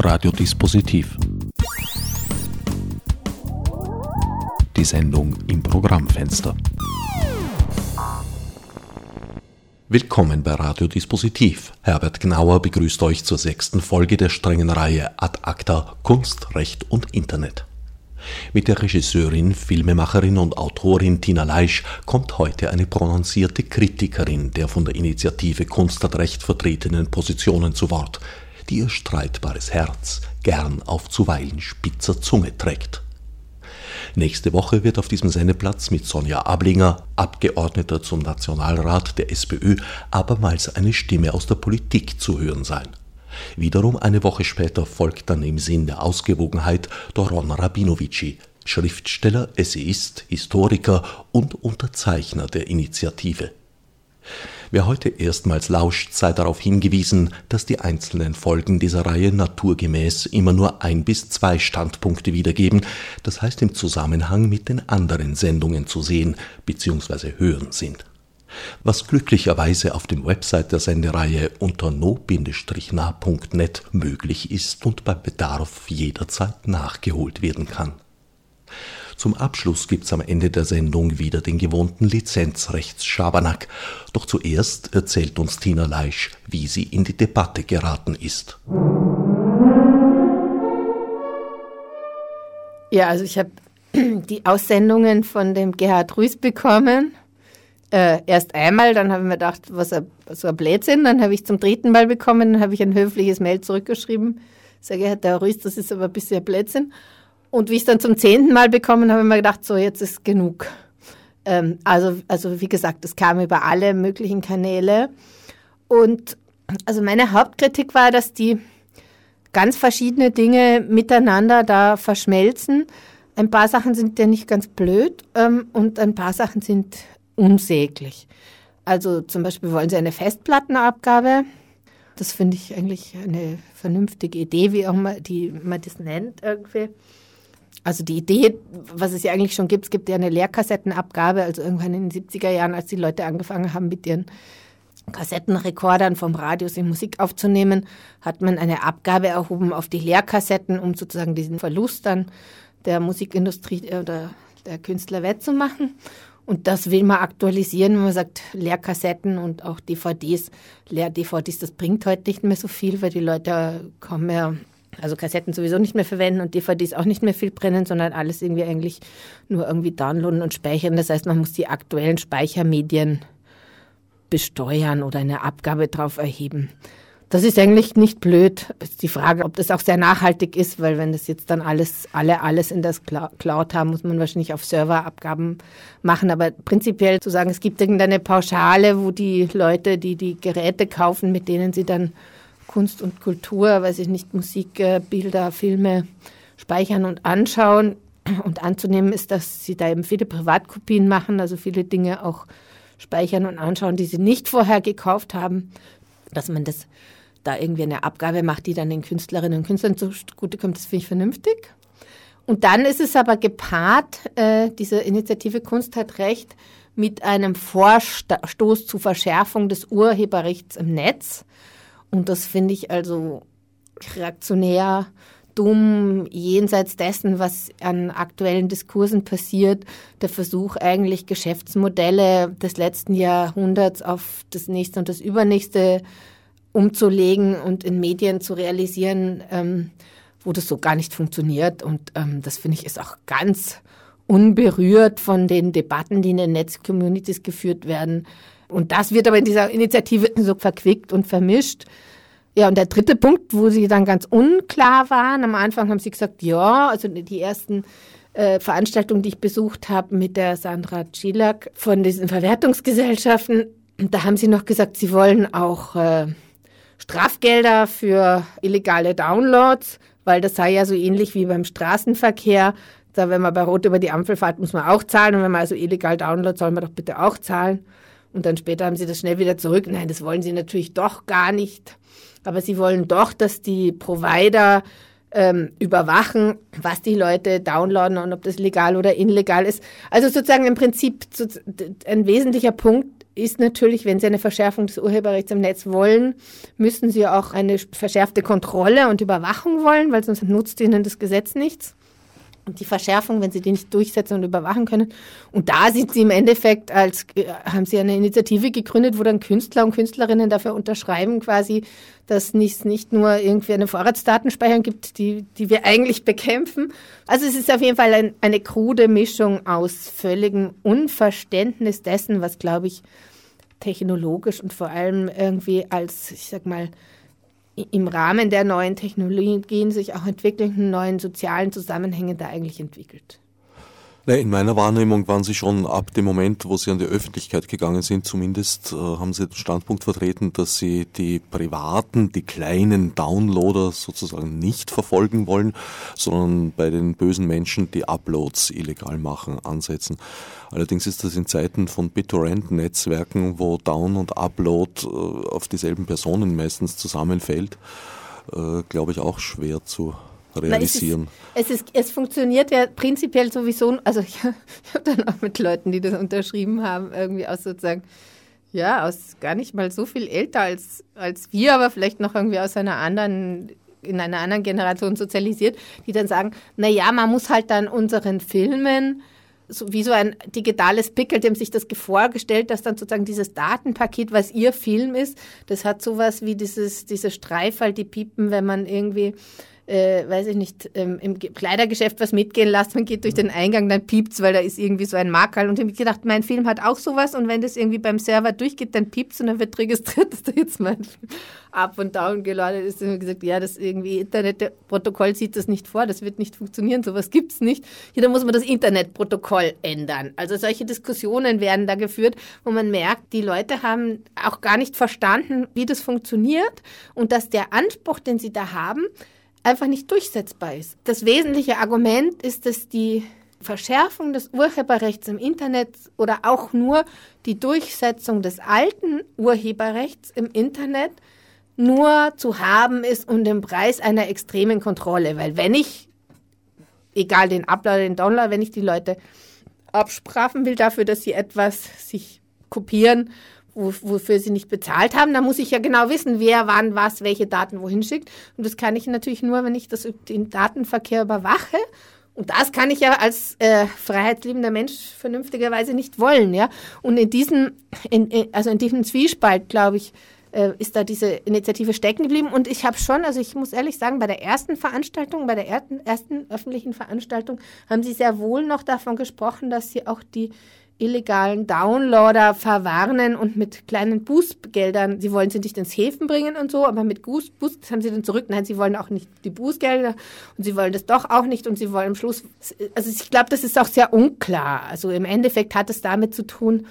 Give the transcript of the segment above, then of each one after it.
Radiodispositiv. Die Sendung im Programmfenster. Willkommen bei Radiodispositiv. Herbert Gnauer begrüßt euch zur sechsten Folge der strengen Reihe Ad Acta Kunst, Recht und Internet. Mit der Regisseurin, Filmemacherin und Autorin Tina Leisch kommt heute eine prononcierte Kritikerin der von der Initiative Kunst hat Recht vertretenen Positionen zu Wort, die ihr streitbares Herz gern auf zuweilen spitzer Zunge trägt. Nächste Woche wird auf diesem Sendeplatz mit Sonja Ablinger, Abgeordneter zum Nationalrat der SPÖ, abermals eine Stimme aus der Politik zu hören sein. Wiederum eine Woche später folgt dann im Sinn der Ausgewogenheit Doron Rabinovici, Schriftsteller, Essayist, Historiker und Unterzeichner der Initiative. Wer heute erstmals lauscht, sei darauf hingewiesen, dass die einzelnen Folgen dieser Reihe naturgemäß immer nur ein bis zwei Standpunkte wiedergeben, das heißt im Zusammenhang mit den anderen Sendungen zu sehen bzw. hören sind was glücklicherweise auf dem Website der Sendereihe unter no-nah.net möglich ist und bei Bedarf jederzeit nachgeholt werden kann. Zum Abschluss gibt's am Ende der Sendung wieder den gewohnten Lizenzrechtsschabernack. Doch zuerst erzählt uns Tina Leisch, wie sie in die Debatte geraten ist. Ja, also ich habe die Aussendungen von dem Gerhard Rüß bekommen äh, erst einmal, dann habe ich mir gedacht, was so ein Blödsinn. Dann habe ich zum dritten Mal bekommen, dann habe ich ein höfliches Mail zurückgeschrieben. Sage, Herr Terrorist, das ist aber ein bisschen Blödsinn. Und wie ich es dann zum zehnten Mal bekommen habe, habe ich mir gedacht, so, jetzt ist genug. Ähm, also, also, wie gesagt, es kam über alle möglichen Kanäle. Und also meine Hauptkritik war, dass die ganz verschiedene Dinge miteinander da verschmelzen. Ein paar Sachen sind ja nicht ganz blöd ähm, und ein paar Sachen sind unsäglich. Also zum Beispiel wollen sie eine Festplattenabgabe. Das finde ich eigentlich eine vernünftige Idee, wie auch mal die, man das nennt irgendwie. Also die Idee, was es ja eigentlich schon gibt, es gibt ja eine Leerkassettenabgabe, also irgendwann in den 70er Jahren, als die Leute angefangen haben mit ihren Kassettenrekordern vom Radio sich Musik aufzunehmen, hat man eine Abgabe erhoben auf die Leerkassetten, um sozusagen diesen Verlust dann der Musikindustrie oder der Künstler wettzumachen. Und das will man aktualisieren, wenn man sagt, Leerkassetten und auch DVDs. Leer-DVDs, das bringt heute nicht mehr so viel, weil die Leute kaum mehr, also Kassetten sowieso nicht mehr verwenden und DVDs auch nicht mehr viel brennen, sondern alles irgendwie eigentlich nur irgendwie downloaden und speichern. Das heißt, man muss die aktuellen Speichermedien besteuern oder eine Abgabe drauf erheben. Das ist eigentlich nicht blöd. Die Frage, ob das auch sehr nachhaltig ist, weil wenn das jetzt dann alles, alle alles in das Cloud haben, muss man wahrscheinlich auf Serverabgaben machen. Aber prinzipiell zu sagen, es gibt irgendeine Pauschale, wo die Leute, die die Geräte kaufen, mit denen sie dann Kunst und Kultur, weiß ich nicht, Musik, äh, Bilder, Filme speichern und anschauen. Und anzunehmen ist, dass sie da eben viele Privatkopien machen, also viele Dinge auch speichern und anschauen, die sie nicht vorher gekauft haben, dass man das da irgendwie eine Abgabe macht, die dann den Künstlerinnen und Künstlern zugutekommt, das finde ich vernünftig. Und dann ist es aber gepaart, äh, diese Initiative Kunst hat Recht, mit einem Vorstoß zur Verschärfung des Urheberrechts im Netz. Und das finde ich also reaktionär, dumm, jenseits dessen, was an aktuellen Diskursen passiert. Der Versuch eigentlich Geschäftsmodelle des letzten Jahrhunderts auf das nächste und das übernächste umzulegen und in Medien zu realisieren, ähm, wo das so gar nicht funktioniert. Und ähm, das finde ich ist auch ganz unberührt von den Debatten, die in den Netzcommunities geführt werden. Und das wird aber in dieser Initiative so verquickt und vermischt. Ja, und der dritte Punkt, wo sie dann ganz unklar waren, am Anfang haben sie gesagt, ja, also die ersten äh, Veranstaltungen, die ich besucht habe mit der Sandra Czillack von diesen Verwertungsgesellschaften, da haben sie noch gesagt, sie wollen auch äh, Strafgelder für illegale Downloads, weil das sei ja so ähnlich wie beim Straßenverkehr. Da, wenn man bei Rot über die Ampel fährt, muss man auch zahlen. Und wenn man also illegal downloadet, soll man doch bitte auch zahlen. Und dann später haben sie das schnell wieder zurück. Nein, das wollen sie natürlich doch gar nicht. Aber sie wollen doch, dass die Provider ähm, überwachen, was die Leute downloaden und ob das legal oder illegal ist. Also sozusagen im Prinzip ein wesentlicher Punkt ist natürlich, wenn Sie eine Verschärfung des Urheberrechts im Netz wollen, müssen Sie auch eine verschärfte Kontrolle und Überwachung wollen, weil sonst nutzt Ihnen das Gesetz nichts die Verschärfung, wenn sie die nicht durchsetzen und überwachen können. Und da sind sie im Endeffekt als, äh, haben sie eine Initiative gegründet, wo dann Künstler und Künstlerinnen dafür unterschreiben quasi, dass es nicht nur irgendwie eine Vorratsdatenspeicherung gibt, die, die wir eigentlich bekämpfen. Also es ist auf jeden Fall ein, eine krude Mischung aus völligem Unverständnis dessen, was, glaube ich, technologisch und vor allem irgendwie als, ich sag mal, im Rahmen der neuen Technologien sich auch entwickelnden neuen sozialen Zusammenhänge da eigentlich entwickelt. In meiner Wahrnehmung waren Sie schon ab dem Moment, wo Sie an die Öffentlichkeit gegangen sind, zumindest äh, haben Sie den Standpunkt vertreten, dass Sie die privaten, die kleinen Downloader sozusagen nicht verfolgen wollen, sondern bei den bösen Menschen, die Uploads illegal machen, ansetzen. Allerdings ist das in Zeiten von BitTorrent-Netzwerken, wo Down und Upload äh, auf dieselben Personen meistens zusammenfällt, äh, glaube ich auch schwer zu realisieren. Na, es, ist, es, ist, es funktioniert ja prinzipiell sowieso, also ich, ich habe dann auch mit Leuten, die das unterschrieben haben, irgendwie aus sozusagen, ja, aus gar nicht mal so viel älter als, als wir, aber vielleicht noch irgendwie aus einer anderen in einer anderen Generation sozialisiert, die dann sagen, na ja, man muss halt dann unseren Filmen so wie so ein digitales Pickel, dem sich das vorgestellt, dass dann sozusagen dieses Datenpaket, was ihr Film ist, das hat sowas wie dieses, diese Streifall, die piepen, wenn man irgendwie äh, weiß ich nicht, ähm, im Kleidergeschäft was mitgehen lässt, man geht durch den Eingang, dann piept's, weil da ist irgendwie so ein Markerl. Und ich habe gedacht, mein Film hat auch sowas und wenn das irgendwie beim Server durchgeht, dann piept's und dann wird registriert, dass da jetzt mein Film up und down geladen ist. Und ich gesagt, ja, das irgendwie Internetprotokoll sieht das nicht vor, das wird nicht funktionieren, sowas gibt's nicht. Hier, da muss man das Internetprotokoll ändern. Also solche Diskussionen werden da geführt, wo man merkt, die Leute haben auch gar nicht verstanden, wie das funktioniert und dass der Anspruch, den sie da haben, einfach nicht durchsetzbar ist. Das wesentliche Argument ist, dass die Verschärfung des Urheberrechts im Internet oder auch nur die Durchsetzung des alten Urheberrechts im Internet nur zu haben ist um den Preis einer extremen Kontrolle. Weil wenn ich, egal den Upload, den Download, wenn ich die Leute abstrafen will dafür, dass sie etwas sich kopieren wofür sie nicht bezahlt haben. Da muss ich ja genau wissen, wer wann was, welche Daten wohin schickt. Und das kann ich natürlich nur, wenn ich das den Datenverkehr überwache. Und das kann ich ja als äh, freiheitsliebender Mensch vernünftigerweise nicht wollen, ja. Und in diesem, in, in, also in diesem Zwiespalt, glaube ich, äh, ist da diese Initiative stecken geblieben. Und ich habe schon, also ich muss ehrlich sagen, bei der ersten Veranstaltung, bei der ersten, ersten öffentlichen Veranstaltung, haben sie sehr wohl noch davon gesprochen, dass sie auch die illegalen Downloader verwarnen und mit kleinen Bußgeldern, sie wollen sie nicht ins Häfen bringen und so, aber mit Buß, Buß haben sie dann zurück. Nein, sie wollen auch nicht die Bußgelder und sie wollen das doch auch nicht und sie wollen am Schluss, also ich glaube, das ist auch sehr unklar. Also im Endeffekt hat es damit zu tun,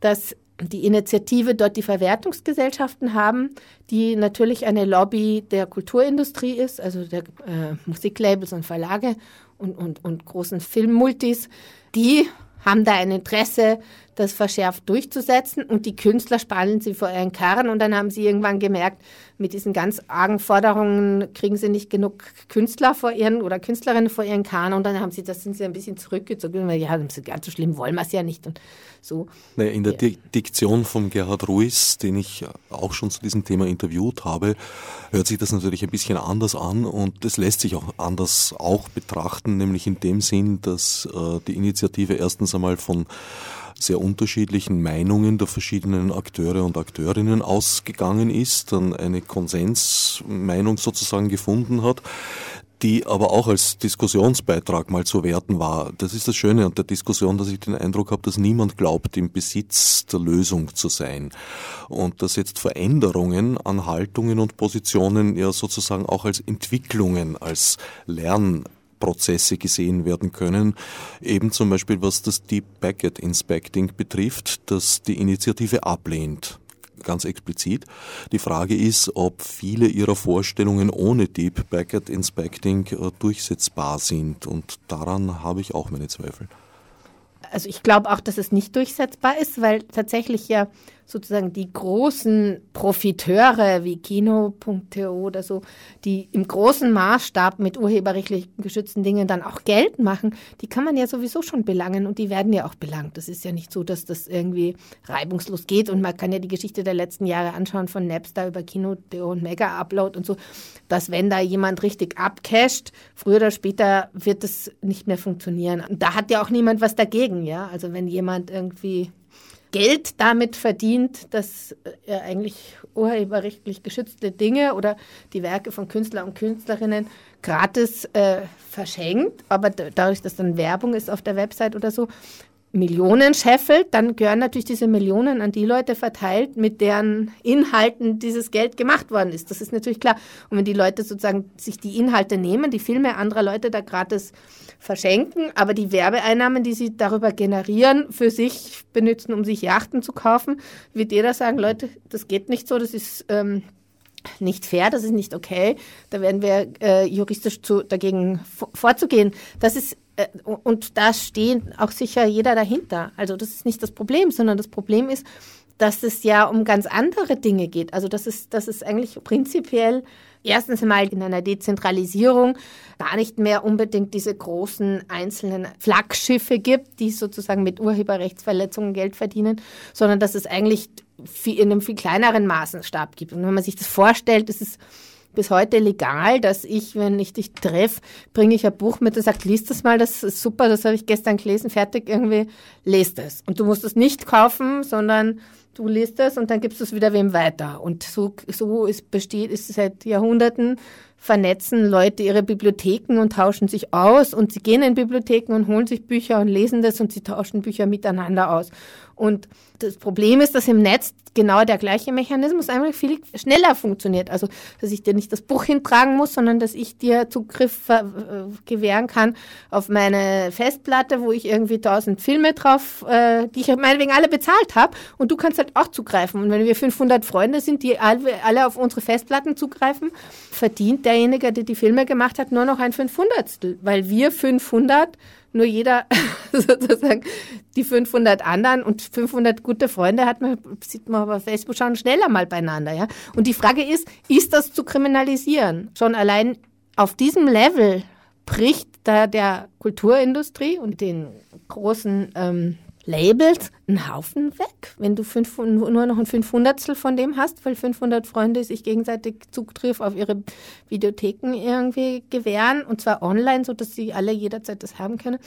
dass die Initiative dort die Verwertungsgesellschaften haben, die natürlich eine Lobby der Kulturindustrie ist, also der äh, Musiklabels und Verlage und, und, und großen Filmmultis, die haben da ein Interesse, das verschärft durchzusetzen. Und die Künstler spannen sie vor ihren Karren. Und dann haben sie irgendwann gemerkt, mit diesen ganz argen Forderungen kriegen sie nicht genug Künstler vor ihren oder Künstlerinnen vor ihren Karren. Und dann haben sie, das sind sie ein bisschen zurückgezogen, weil ja, ganz so schlimm wollen wir es ja nicht. Und so. Naja, in der ja. Diktion von Gerhard Ruiz, den ich auch schon zu diesem Thema interviewt habe, hört sich das natürlich ein bisschen anders an und das lässt sich auch anders auch betrachten, nämlich in dem Sinn, dass äh, die Initiative erstens einmal von sehr unterschiedlichen Meinungen der verschiedenen Akteure und Akteurinnen ausgegangen ist, dann eine Konsensmeinung sozusagen gefunden hat die aber auch als Diskussionsbeitrag mal zu werten war. Das ist das Schöne an der Diskussion, dass ich den Eindruck habe, dass niemand glaubt, im Besitz der Lösung zu sein. Und dass jetzt Veränderungen an Haltungen und Positionen ja sozusagen auch als Entwicklungen, als Lern Prozesse gesehen werden können. Eben zum Beispiel was das Deep Packet Inspecting betrifft, das die Initiative ablehnt ganz explizit. Die Frage ist, ob viele ihrer Vorstellungen ohne Deep Packet Inspecting äh, durchsetzbar sind und daran habe ich auch meine Zweifel. also ich glaube auch, dass es nicht durchsetzbar ist, weil tatsächlich ja sozusagen die großen Profiteure wie Kino.to oder so, die im großen Maßstab mit urheberrechtlich geschützten Dingen dann auch Geld machen, die kann man ja sowieso schon belangen und die werden ja auch belangt. Das ist ja nicht so, dass das irgendwie reibungslos geht und man kann ja die Geschichte der letzten Jahre anschauen von Napster über Kino.to und Mega Upload und so, dass wenn da jemand richtig abcasht, früher oder später wird das nicht mehr funktionieren. Und da hat ja auch niemand was dagegen, ja. Also wenn jemand irgendwie Geld damit verdient, dass er eigentlich urheberrechtlich geschützte Dinge oder die Werke von Künstler und Künstlerinnen gratis äh, verschenkt, aber dadurch, dass dann Werbung ist auf der Website oder so, Millionen scheffelt, dann gehören natürlich diese Millionen an die Leute verteilt, mit deren Inhalten dieses Geld gemacht worden ist. Das ist natürlich klar. Und wenn die Leute sozusagen sich die Inhalte nehmen, die Filme anderer Leute da gratis verschenken, aber die Werbeeinnahmen, die sie darüber generieren, für sich benutzen, um sich Yachten zu kaufen, wird jeder sagen, Leute, das geht nicht so, das ist ähm, nicht fair, das ist nicht okay. Da werden wir äh, juristisch zu, dagegen vorzugehen. Das ist äh, und da steht auch sicher jeder dahinter. Also das ist nicht das Problem, sondern das Problem ist, dass es ja um ganz andere Dinge geht. Also das ist, das ist eigentlich prinzipiell erstens einmal in einer Dezentralisierung gar nicht mehr unbedingt diese großen einzelnen Flaggschiffe gibt, die sozusagen mit Urheberrechtsverletzungen Geld verdienen, sondern dass es eigentlich in einem viel kleineren Maßenstab gibt. Und wenn man sich das vorstellt, ist es bis heute legal, dass ich, wenn ich dich treffe, bringe ich ein Buch mit und sage, liest das mal, das ist super, das habe ich gestern gelesen, fertig, irgendwie, lest es. Und du musst es nicht kaufen, sondern du liest es und dann gibst du es wieder wem weiter. Und so, so ist, besteht, ist seit Jahrhunderten vernetzen Leute ihre Bibliotheken und tauschen sich aus und sie gehen in Bibliotheken und holen sich Bücher und lesen das und sie tauschen Bücher miteinander aus. Und das Problem ist, dass im Netz genau der gleiche Mechanismus einfach viel schneller funktioniert. Also, dass ich dir nicht das Buch hintragen muss, sondern dass ich dir Zugriff äh, gewähren kann auf meine Festplatte, wo ich irgendwie tausend Filme drauf, äh, die ich meinetwegen alle bezahlt habe. Und du kannst halt auch zugreifen. Und wenn wir 500 Freunde sind, die alle, auf unsere Festplatten zugreifen, verdient derjenige, der die Filme gemacht hat, nur noch ein 500. Weil wir 500 nur jeder sozusagen die 500 anderen und 500 gute Freunde hat man, sieht man bei Facebook schon schneller mal beieinander, ja. Und die Frage ist, ist das zu kriminalisieren? Schon allein auf diesem Level bricht da der Kulturindustrie und den großen ähm, Labels einen Haufen weg, wenn du fünf, nur noch ein Fünfhundertstel von dem hast, weil 500 Freunde sich gegenseitig Zugriff auf ihre Videotheken irgendwie gewähren und zwar online, so dass sie alle jederzeit das haben können,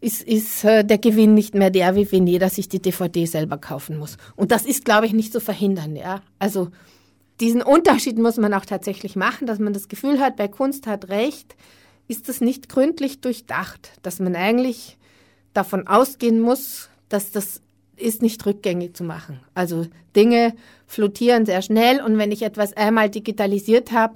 ist, ist äh, der Gewinn nicht mehr der, wie wenn jeder sich die DVD selber kaufen muss. Und das ist, glaube ich, nicht zu verhindern, ja. Also diesen Unterschied muss man auch tatsächlich machen, dass man das Gefühl hat, bei Kunst hat Recht, ist das nicht gründlich durchdacht, dass man eigentlich davon ausgehen muss, dass das ist nicht rückgängig zu machen. Also Dinge flottieren sehr schnell und wenn ich etwas einmal digitalisiert habe,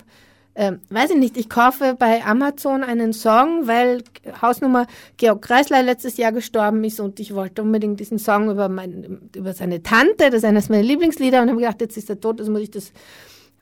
äh, weiß ich nicht, ich kaufe bei Amazon einen Song, weil Hausnummer Georg Kreisler letztes Jahr gestorben ist und ich wollte unbedingt diesen Song über, mein, über seine Tante, das ist eines meiner Lieblingslieder und habe gedacht, jetzt ist er tot, also muss ich das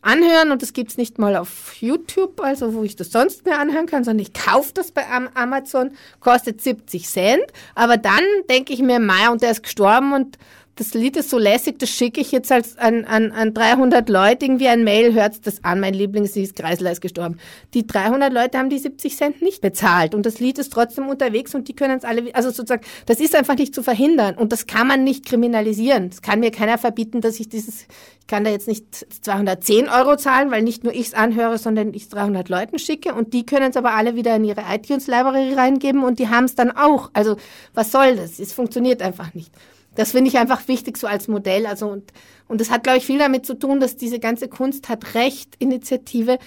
anhören und das gibt's nicht mal auf YouTube, also wo ich das sonst mehr anhören kann, sondern ich kaufe das bei Amazon, kostet 70 Cent, aber dann denke ich mir, Meier und der ist gestorben und das Lied ist so lässig, das schicke ich jetzt als an, an, an 300 Leute irgendwie ein Mail, hört das an, mein Lieblingslied Kreisler ist gestorben. Die 300 Leute haben die 70 Cent nicht bezahlt und das Lied ist trotzdem unterwegs und die können es alle, also sozusagen, das ist einfach nicht zu verhindern und das kann man nicht kriminalisieren. Es kann mir keiner verbieten, dass ich dieses, ich kann da jetzt nicht 210 Euro zahlen, weil nicht nur ich es anhöre, sondern ich es 300 Leuten schicke und die können es aber alle wieder in ihre iTunes-Library reingeben und die haben es dann auch. Also was soll das? Es funktioniert einfach nicht. Das finde ich einfach wichtig so als Modell. Also und, und das hat, glaube ich, viel damit zu tun, dass diese ganze Kunst hat Recht Initiative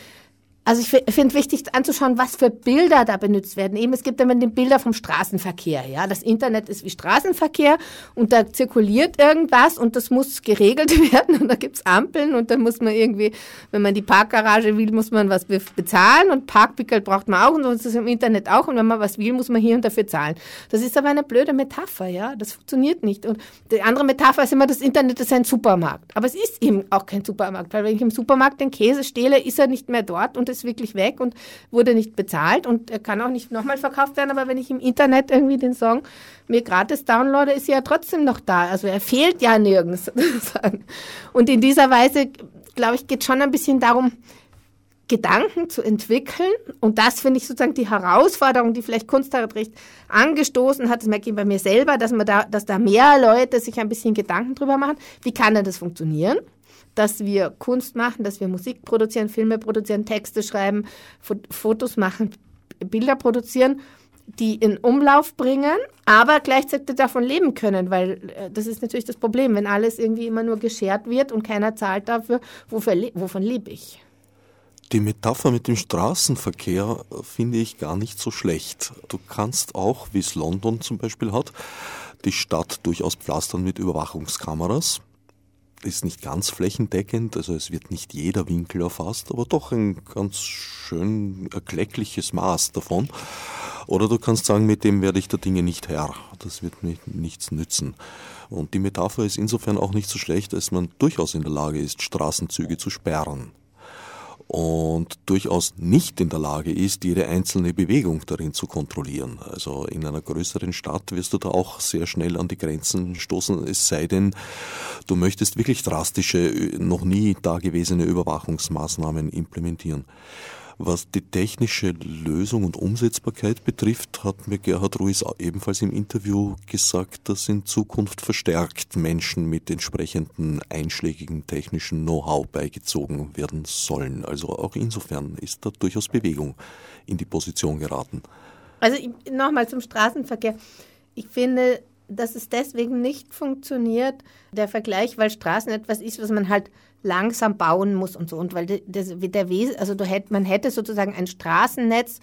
also ich finde wichtig anzuschauen, was für Bilder da benutzt werden. Eben, es gibt immer die Bilder vom Straßenverkehr. Ja, das Internet ist wie Straßenverkehr und da zirkuliert irgendwas und das muss geregelt werden und da gibt's Ampeln und da muss man irgendwie, wenn man die Parkgarage will, muss man was bezahlen und Parkpickel braucht man auch und so ist es im Internet auch und wenn man was will, muss man hier und dafür zahlen. Das ist aber eine blöde Metapher, ja, das funktioniert nicht. Und die andere Metapher ist immer, das Internet ist ein Supermarkt. Aber es ist eben auch kein Supermarkt, weil wenn ich im Supermarkt den Käse stehle, ist er nicht mehr dort und ist wirklich weg und wurde nicht bezahlt und er kann auch nicht nochmal verkauft werden, aber wenn ich im Internet irgendwie den Song mir gratis downloade, ist er ja trotzdem noch da. Also er fehlt ja nirgends. Und in dieser Weise, glaube ich, geht schon ein bisschen darum, Gedanken zu entwickeln. Und das finde ich sozusagen die Herausforderung, die vielleicht Kunstrecht angestoßen hat. Das merke ich bei mir selber, dass man da, dass da mehr Leute sich ein bisschen Gedanken drüber machen. Wie kann denn das funktionieren? Dass wir Kunst machen, dass wir Musik produzieren, Filme produzieren, Texte schreiben, Fotos machen, Bilder produzieren, die in Umlauf bringen, aber gleichzeitig davon leben können, weil äh, das ist natürlich das Problem, wenn alles irgendwie immer nur geschert wird und keiner zahlt dafür, wovon lebe ich? Die Metapher mit dem Straßenverkehr finde ich gar nicht so schlecht. Du kannst auch, wie es London zum Beispiel hat, die Stadt durchaus pflastern mit Überwachungskameras. Ist nicht ganz flächendeckend, also es wird nicht jeder Winkel erfasst, aber doch ein ganz schön erkleckliches Maß davon. Oder du kannst sagen, mit dem werde ich der Dinge nicht Herr. Das wird mir nichts nützen. Und die Metapher ist insofern auch nicht so schlecht, als man durchaus in der Lage ist, Straßenzüge zu sperren und durchaus nicht in der Lage ist, jede einzelne Bewegung darin zu kontrollieren. Also in einer größeren Stadt wirst du da auch sehr schnell an die Grenzen stoßen, es sei denn, du möchtest wirklich drastische, noch nie dagewesene Überwachungsmaßnahmen implementieren. Was die technische Lösung und Umsetzbarkeit betrifft, hat mir Gerhard Ruiz ebenfalls im Interview gesagt, dass in Zukunft verstärkt Menschen mit entsprechendem einschlägigen technischen Know-how beigezogen werden sollen. Also auch insofern ist da durchaus Bewegung in die Position geraten. Also nochmal zum Straßenverkehr. Ich finde, dass es deswegen nicht funktioniert, der Vergleich, weil Straßen etwas ist, was man halt langsam bauen muss und so. Und weil das, der also du hätt, man hätte sozusagen ein Straßennetz,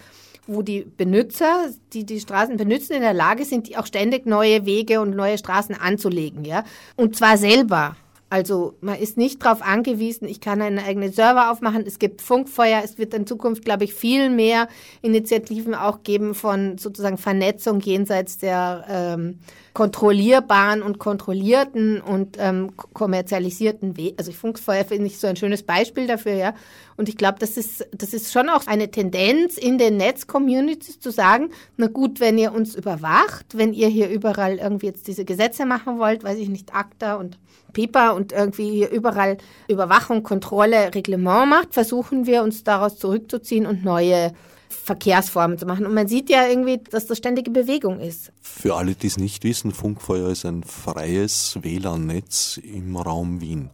wo die Benutzer, die die Straßen benutzen, in der Lage sind, auch ständig neue Wege und neue Straßen anzulegen, ja. Und zwar selber. Also man ist nicht darauf angewiesen, ich kann einen eigenen Server aufmachen, es gibt Funkfeuer, es wird in Zukunft, glaube ich, viel mehr Initiativen auch geben von sozusagen Vernetzung jenseits der ähm, kontrollierbaren und kontrollierten und ähm, kommerzialisierten Wege. Also Funkfeuer finde ich so ein schönes Beispiel dafür, ja. Und ich glaube, das ist, das ist schon auch eine Tendenz in den Netz-Communities zu sagen, na gut, wenn ihr uns überwacht, wenn ihr hier überall irgendwie jetzt diese Gesetze machen wollt, weiß ich nicht, ACTA und Piper und irgendwie hier überall Überwachung, Kontrolle, Reglement macht, versuchen wir uns daraus zurückzuziehen und neue Verkehrsformen zu machen. Und man sieht ja irgendwie, dass das ständige Bewegung ist. Für alle, die es nicht wissen, Funkfeuer ist ein freies WLAN-Netz im Raum Wien.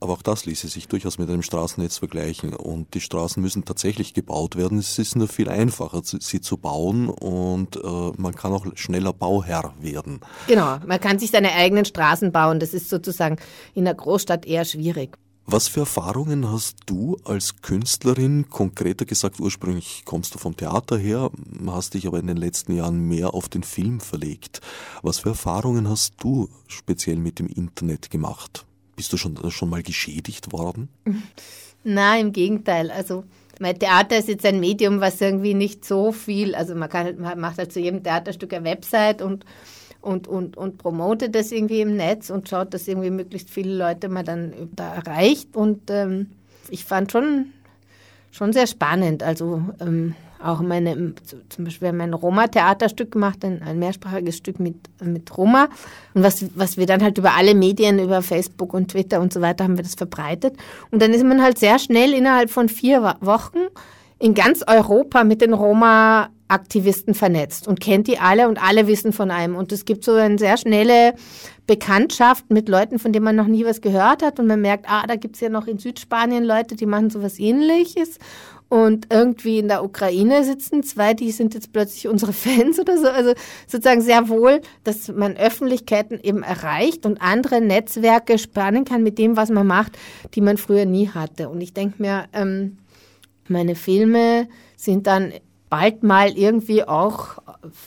Aber auch das ließe sich durchaus mit einem Straßennetz vergleichen. Und die Straßen müssen tatsächlich gebaut werden. Es ist nur viel einfacher, sie zu bauen und äh, man kann auch schneller Bauherr werden. Genau, man kann sich seine eigenen Straßen bauen. Das ist sozusagen in der Großstadt eher schwierig. Was für Erfahrungen hast du als Künstlerin, konkreter gesagt, ursprünglich kommst du vom Theater her, hast dich aber in den letzten Jahren mehr auf den Film verlegt. Was für Erfahrungen hast du speziell mit dem Internet gemacht? Bist du schon, schon mal geschädigt worden? Nein, im Gegenteil. Also mein Theater ist jetzt ein Medium, was irgendwie nicht so viel, also man, kann, man macht halt zu jedem Theaterstück eine Website und, und, und, und promotet das irgendwie im Netz und schaut, dass irgendwie möglichst viele Leute man dann da erreicht. Und ähm, ich fand schon, schon sehr spannend. Also ähm, auch meine, zum Beispiel mein Roma-Theaterstück gemacht, ein, ein mehrsprachiges Stück mit, mit Roma. Und was, was wir dann halt über alle Medien, über Facebook und Twitter und so weiter haben wir das verbreitet. Und dann ist man halt sehr schnell innerhalb von vier Wochen in ganz Europa mit den Roma Aktivisten vernetzt und kennt die alle und alle wissen von einem. Und es gibt so eine sehr schnelle Bekanntschaft mit Leuten, von denen man noch nie was gehört hat. Und man merkt, ah, da gibt's ja noch in Südspanien Leute, die machen sowas ähnliches. Und irgendwie in der Ukraine sitzen zwei, die sind jetzt plötzlich unsere Fans oder so. Also sozusagen sehr wohl, dass man Öffentlichkeiten eben erreicht und andere Netzwerke spannen kann mit dem, was man macht, die man früher nie hatte. Und ich denke mir, ähm, meine Filme sind dann bald mal irgendwie auch,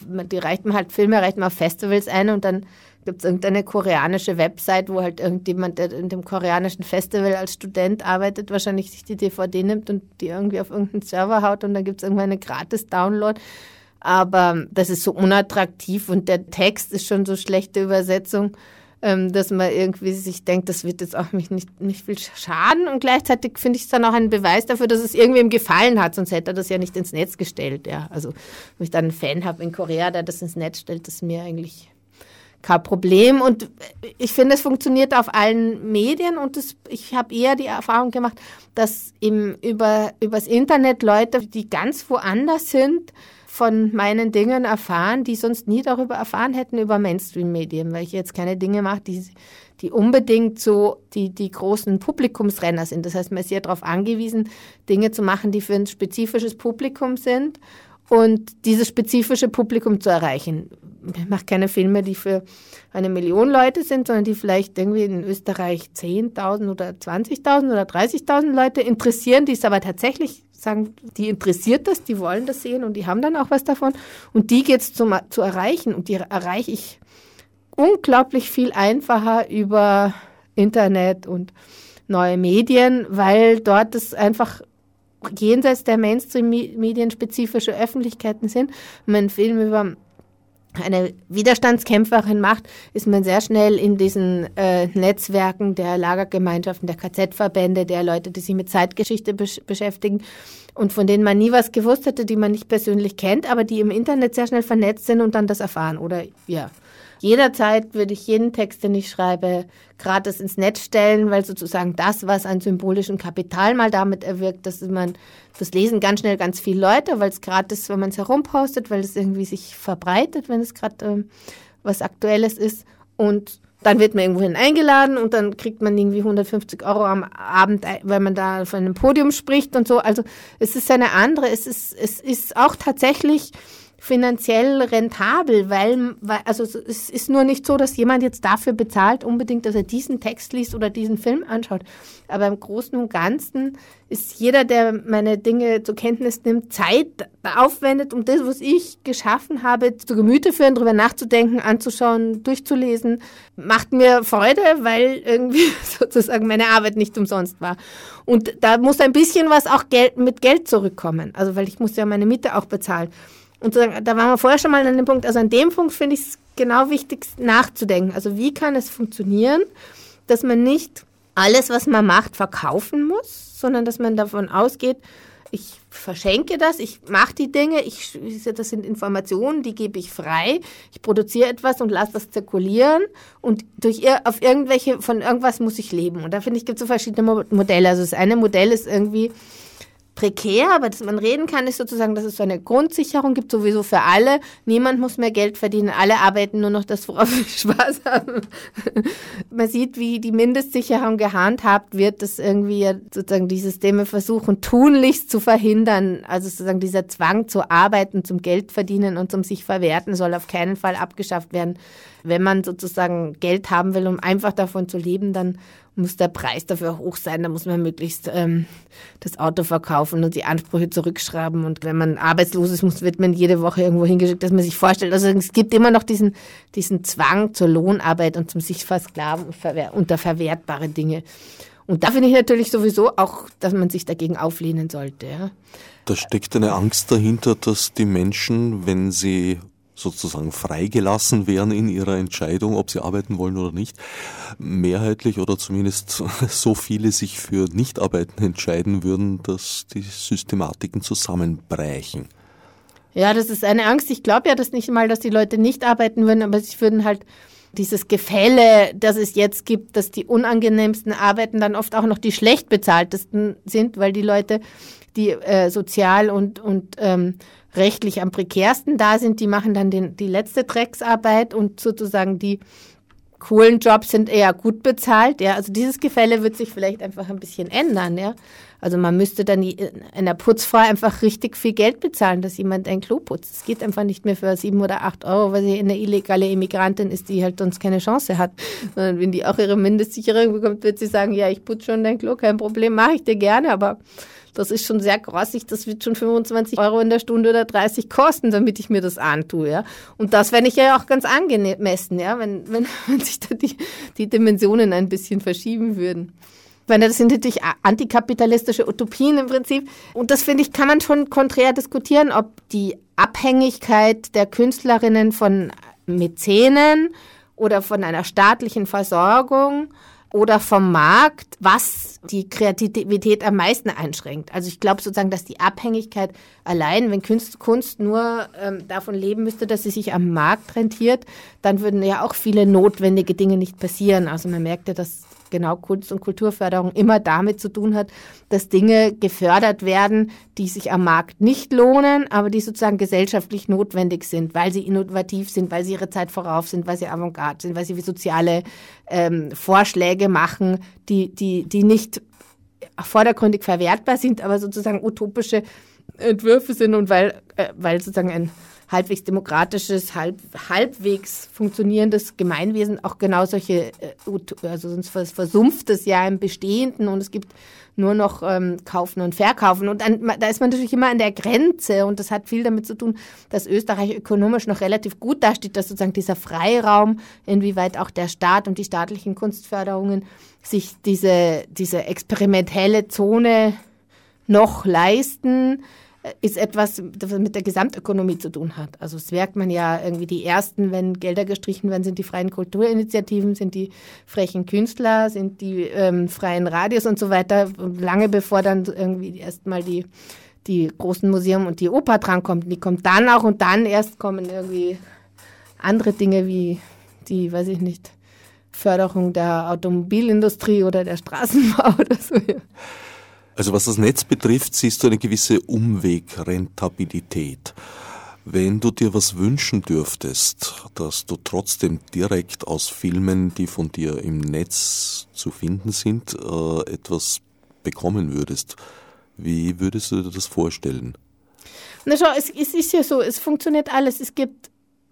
die reicht halt Filme, reicht man auf Festivals ein und dann gibt es irgendeine koreanische Website, wo halt irgendjemand, der in dem koreanischen Festival als Student arbeitet, wahrscheinlich sich die DVD nimmt und die irgendwie auf irgendeinen Server haut und dann gibt es irgendwann eine Gratis-Download. Aber das ist so unattraktiv und der Text ist schon so schlechte Übersetzung. ähm, dass man irgendwie sich denkt, das wird jetzt auch mich nicht, nicht viel schaden. Und gleichzeitig finde ich es dann auch ein Beweis dafür, dass es irgendwem gefallen hat, sonst hätte er das ja nicht ins Netz gestellt. Ja. Also, wenn ich dann einen Fan habe in Korea, der das ins Netz stellt, das ist mir eigentlich kein Problem. Und ich finde, es funktioniert auf allen Medien und das, ich habe eher die Erfahrung gemacht, dass im, über, übers Internet Leute, die ganz woanders sind, von meinen Dingen erfahren, die sonst nie darüber erfahren hätten über Mainstream-Medien, weil ich jetzt keine Dinge mache, die, die unbedingt so die, die großen Publikumsrenner sind. Das heißt, man ist ja darauf angewiesen, Dinge zu machen, die für ein spezifisches Publikum sind und dieses spezifische Publikum zu erreichen. Ich mache keine Filme, die für eine Million Leute sind, sondern die vielleicht irgendwie in Österreich 10.000 oder 20.000 oder 30.000 Leute interessieren, die es aber tatsächlich sagen, die interessiert das, die wollen das sehen und die haben dann auch was davon. Und die geht es zu erreichen. Und die erreiche ich unglaublich viel einfacher über Internet und neue Medien, weil dort es einfach jenseits der Mainstream-Medien spezifische Öffentlichkeiten sind. Wenn man einen Film über eine Widerstandskämpferin macht, ist man sehr schnell in diesen äh, Netzwerken der Lagergemeinschaften, der KZ-Verbände, der Leute, die sich mit Zeitgeschichte besch beschäftigen und von denen man nie was gewusst hätte, die man nicht persönlich kennt, aber die im Internet sehr schnell vernetzt sind und dann das erfahren. Oder ja, Jederzeit würde ich jeden Text, den ich schreibe, gratis ins Netz stellen, weil sozusagen das, was an symbolischem Kapital mal damit erwirkt, dass man, das lesen ganz schnell ganz viele Leute, weil es gratis, wenn man es herumpostet, weil es irgendwie sich verbreitet, wenn es gerade ähm, was Aktuelles ist. Und dann wird man irgendwohin eingeladen und dann kriegt man irgendwie 150 Euro am Abend, wenn man da von einem Podium spricht und so. Also es ist eine andere, es ist, es ist auch tatsächlich finanziell rentabel, weil, weil also es ist nur nicht so, dass jemand jetzt dafür bezahlt, unbedingt, dass er diesen Text liest oder diesen Film anschaut. Aber im Großen und Ganzen ist jeder, der meine Dinge zur Kenntnis nimmt, Zeit aufwendet, um das, was ich geschaffen habe, zu Gemüte führen, darüber nachzudenken, anzuschauen, durchzulesen, macht mir Freude, weil irgendwie sozusagen meine Arbeit nicht umsonst war. Und da muss ein bisschen was auch Geld, mit Geld zurückkommen. Also, weil ich muss ja meine Miete auch bezahlen. Und da waren wir vorher schon mal an dem Punkt, also an dem Punkt finde ich es genau wichtig nachzudenken. Also wie kann es funktionieren, dass man nicht alles, was man macht, verkaufen muss, sondern dass man davon ausgeht, ich verschenke das, ich mache die Dinge, ich, das sind Informationen, die gebe ich frei, ich produziere etwas und lasse das zirkulieren und durch auf irgendwelche, von irgendwas muss ich leben. Und da finde ich, gibt es so verschiedene Modelle. Also das eine Modell ist irgendwie, prekär, aber dass man reden kann, ist sozusagen, dass es so eine Grundsicherung gibt, sowieso für alle. Niemand muss mehr Geld verdienen, alle arbeiten nur noch das, worauf sie Spaß haben. man sieht, wie die Mindestsicherung gehandhabt wird, dass irgendwie sozusagen die Systeme versuchen, tunlichst zu verhindern. Also sozusagen dieser Zwang zu arbeiten, zum Geld verdienen und zum sich verwerten soll auf keinen Fall abgeschafft werden. Wenn man sozusagen Geld haben will, um einfach davon zu leben, dann muss der Preis dafür hoch sein, da muss man möglichst ähm, das Auto verkaufen und die Ansprüche zurückschreiben. Und wenn man arbeitslos ist, muss, wird man jede Woche irgendwo hingeschickt, dass man sich vorstellt. Also es gibt immer noch diesen, diesen Zwang zur Lohnarbeit und zum sich versklaven unter verwertbare Dinge. Und da finde ich natürlich sowieso auch, dass man sich dagegen auflehnen sollte. Ja. Da steckt eine Angst dahinter, dass die Menschen, wenn sie sozusagen freigelassen wären in ihrer Entscheidung, ob sie arbeiten wollen oder nicht, mehrheitlich oder zumindest so viele sich für Nichtarbeiten entscheiden würden, dass die Systematiken zusammenbrechen. Ja, das ist eine Angst. Ich glaube ja das nicht mal, dass die Leute nicht arbeiten würden, aber sie würden halt dieses Gefälle, das es jetzt gibt, dass die unangenehmsten Arbeiten dann oft auch noch die schlecht bezahltesten sind, weil die Leute, die äh, sozial und, und ähm, rechtlich am prekärsten da sind, die machen dann den, die letzte Drecksarbeit und sozusagen die coolen Jobs sind eher gut bezahlt. Ja, also dieses Gefälle wird sich vielleicht einfach ein bisschen ändern. Ja, also man müsste dann einer Putzfrau einfach richtig viel Geld bezahlen, dass jemand ein Klo putzt. Es geht einfach nicht mehr für sieben oder acht Euro, weil sie eine illegale Immigrantin ist, die halt sonst keine Chance hat. Sondern wenn die auch ihre Mindestsicherung bekommt, wird sie sagen, ja, ich putze schon dein Klo, kein Problem, mache ich dir gerne, aber das ist schon sehr grossig, das wird schon 25 Euro in der Stunde oder 30 kosten, damit ich mir das antue, ja. Und das fände ich ja auch ganz angemessen, ja, wenn, wenn, wenn sich da die, die Dimensionen ein bisschen verschieben würden. Meine, das sind natürlich antikapitalistische Utopien im Prinzip. Und das finde ich, kann man schon konträr diskutieren, ob die Abhängigkeit der Künstlerinnen von Mäzenen oder von einer staatlichen Versorgung oder vom Markt, was die Kreativität am meisten einschränkt. Also ich glaube sozusagen, dass die Abhängigkeit allein, wenn Kunst, Kunst nur ähm, davon leben müsste, dass sie sich am Markt rentiert, dann würden ja auch viele notwendige Dinge nicht passieren. Also man merkt ja, dass genau Kunst- und Kulturförderung immer damit zu tun hat, dass Dinge gefördert werden, die sich am Markt nicht lohnen, aber die sozusagen gesellschaftlich notwendig sind, weil sie innovativ sind, weil sie ihre Zeit vorauf sind, weil sie avantgarde sind, weil sie soziale ähm, Vorschläge machen, die, die, die nicht vordergründig verwertbar sind, aber sozusagen utopische Entwürfe sind und weil, äh, weil sozusagen ein halbwegs demokratisches, halb, halbwegs funktionierendes Gemeinwesen auch genau solche, äh, also sonst versumpft es ja im Bestehenden und es gibt nur noch ähm, kaufen und verkaufen. Und dann, da ist man natürlich immer an der Grenze und das hat viel damit zu tun, dass Österreich ökonomisch noch relativ gut dasteht, dass sozusagen dieser Freiraum, inwieweit auch der Staat und die staatlichen Kunstförderungen sich diese, diese experimentelle Zone noch leisten ist etwas, das mit der Gesamtökonomie zu tun hat. Also es merkt man ja irgendwie die ersten, wenn Gelder gestrichen werden, sind die freien Kulturinitiativen, sind die frechen Künstler, sind die ähm, freien Radios und so weiter. Lange bevor dann irgendwie erstmal die, die großen Museum und die Oper drankommt. Die kommt dann auch und dann erst kommen irgendwie andere Dinge wie die, weiß ich nicht, Förderung der Automobilindustrie oder der Straßenbau oder so. Ja. Also was das Netz betrifft, siehst du eine gewisse Umwegrentabilität. Wenn du dir was wünschen dürftest, dass du trotzdem direkt aus Filmen, die von dir im Netz zu finden sind, äh, etwas bekommen würdest, wie würdest du dir das vorstellen? Na schau, es, es ist ja so, es funktioniert alles. Es gibt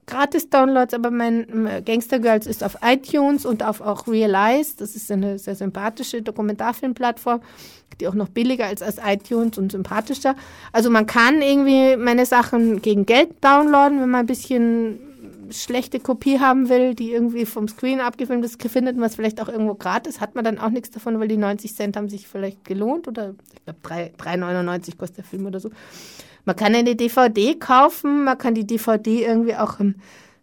Gratis-Downloads, aber mein Gangster Girls ist auf iTunes und auf auch Realize. Das ist eine sehr sympathische Dokumentarfilmplattform, die auch noch billiger ist als iTunes und sympathischer. Also man kann irgendwie meine Sachen gegen Geld downloaden, wenn man ein bisschen schlechte Kopie haben will, die irgendwie vom Screen abgefilmt ist, findet man es vielleicht auch irgendwo gratis, hat man dann auch nichts davon, weil die 90 Cent haben sich vielleicht gelohnt oder ich glaube 3,99 kostet der Film oder so. Man kann eine DVD kaufen, man kann die DVD irgendwie auch im,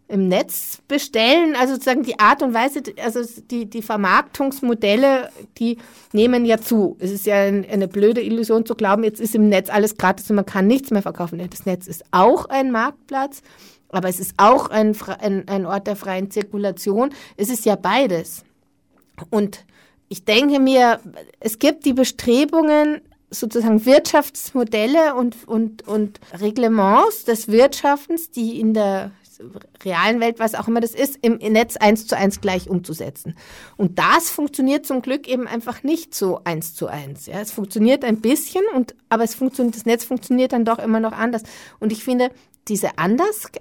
im Netz bestellen. Also sozusagen die Art und Weise, also die, die Vermarktungsmodelle, die nehmen ja zu. Es ist ja ein, eine blöde Illusion zu glauben, jetzt ist im Netz alles gratis und man kann nichts mehr verkaufen. Das Netz ist auch ein Marktplatz, aber es ist auch ein, ein, ein Ort der freien Zirkulation. Es ist ja beides. Und ich denke mir, es gibt die Bestrebungen, sozusagen Wirtschaftsmodelle und, und, und Reglements des Wirtschaftens, die in der realen Welt, was auch immer das ist, im Netz eins zu eins gleich umzusetzen. Und das funktioniert zum Glück eben einfach nicht so eins zu eins. Ja, es funktioniert ein bisschen und, aber es funktioniert, das Netz funktioniert dann doch immer noch anders. Und ich finde, diese Andersheit,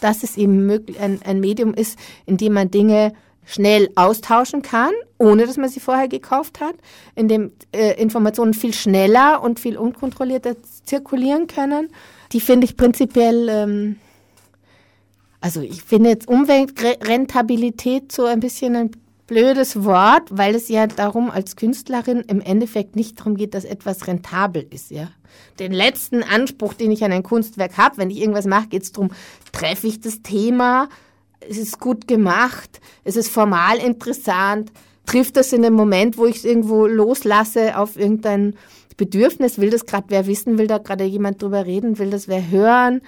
dass es eben möglich, ein, ein Medium ist, in dem man Dinge schnell austauschen kann, ohne dass man sie vorher gekauft hat, in dem äh, Informationen viel schneller und viel unkontrollierter zirkulieren können. Die finde ich prinzipiell, ähm, also ich finde jetzt Umweltrentabilität so ein bisschen ein blödes Wort, weil es ja darum als Künstlerin im Endeffekt nicht darum geht, dass etwas rentabel ist, ja. Den letzten Anspruch, den ich an ein Kunstwerk habe, wenn ich irgendwas mache, geht es darum, treffe ich das Thema, es ist gut gemacht, es ist formal interessant, trifft das in dem Moment, wo ich es irgendwo loslasse auf irgendein Bedürfnis, will das gerade wer wissen, will da gerade jemand drüber reden, will das wer hören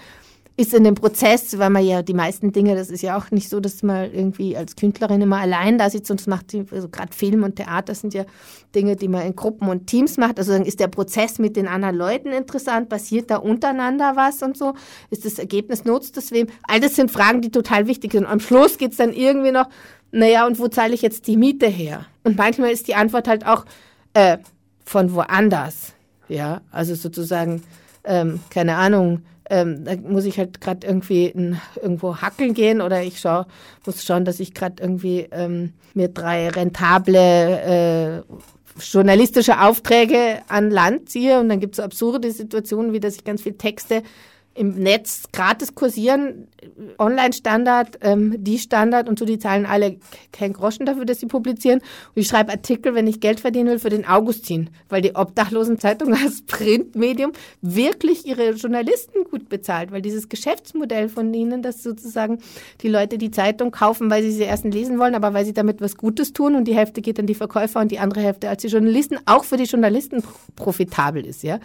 ist in dem Prozess, weil man ja die meisten Dinge, das ist ja auch nicht so, dass man irgendwie als Künstlerin immer allein da sitzt und das macht, also gerade Film und Theater sind ja Dinge, die man in Gruppen und Teams macht. Also ist der Prozess mit den anderen Leuten interessant, passiert da untereinander was und so, ist das Ergebnis, nutzt das wem? All das sind Fragen, die total wichtig sind. Und am Schluss geht's dann irgendwie noch, naja, und wo zahle ich jetzt die Miete her? Und manchmal ist die Antwort halt auch äh, von woanders. Ja, also sozusagen, ähm, keine Ahnung, ähm, da muss ich halt gerade irgendwie in, irgendwo hackeln gehen oder ich schau, muss schauen, dass ich gerade irgendwie ähm, mir drei rentable äh, journalistische Aufträge an Land ziehe. Und dann gibt es absurde Situationen, wie dass ich ganz viel Texte im Netz gratis kursieren, Online-Standard, ähm, die Standard und so, die zahlen alle kein Groschen dafür, dass sie publizieren. Und ich schreibe Artikel, wenn ich Geld verdienen will, für den Augustin, weil die Obdachlosenzeitung als Printmedium wirklich ihre Journalisten gut bezahlt, weil dieses Geschäftsmodell von ihnen, dass sozusagen die Leute die Zeitung kaufen, weil sie sie erst lesen wollen, aber weil sie damit was Gutes tun und die Hälfte geht an die Verkäufer und die andere Hälfte als die Journalisten, auch für die Journalisten profitabel ist, ja.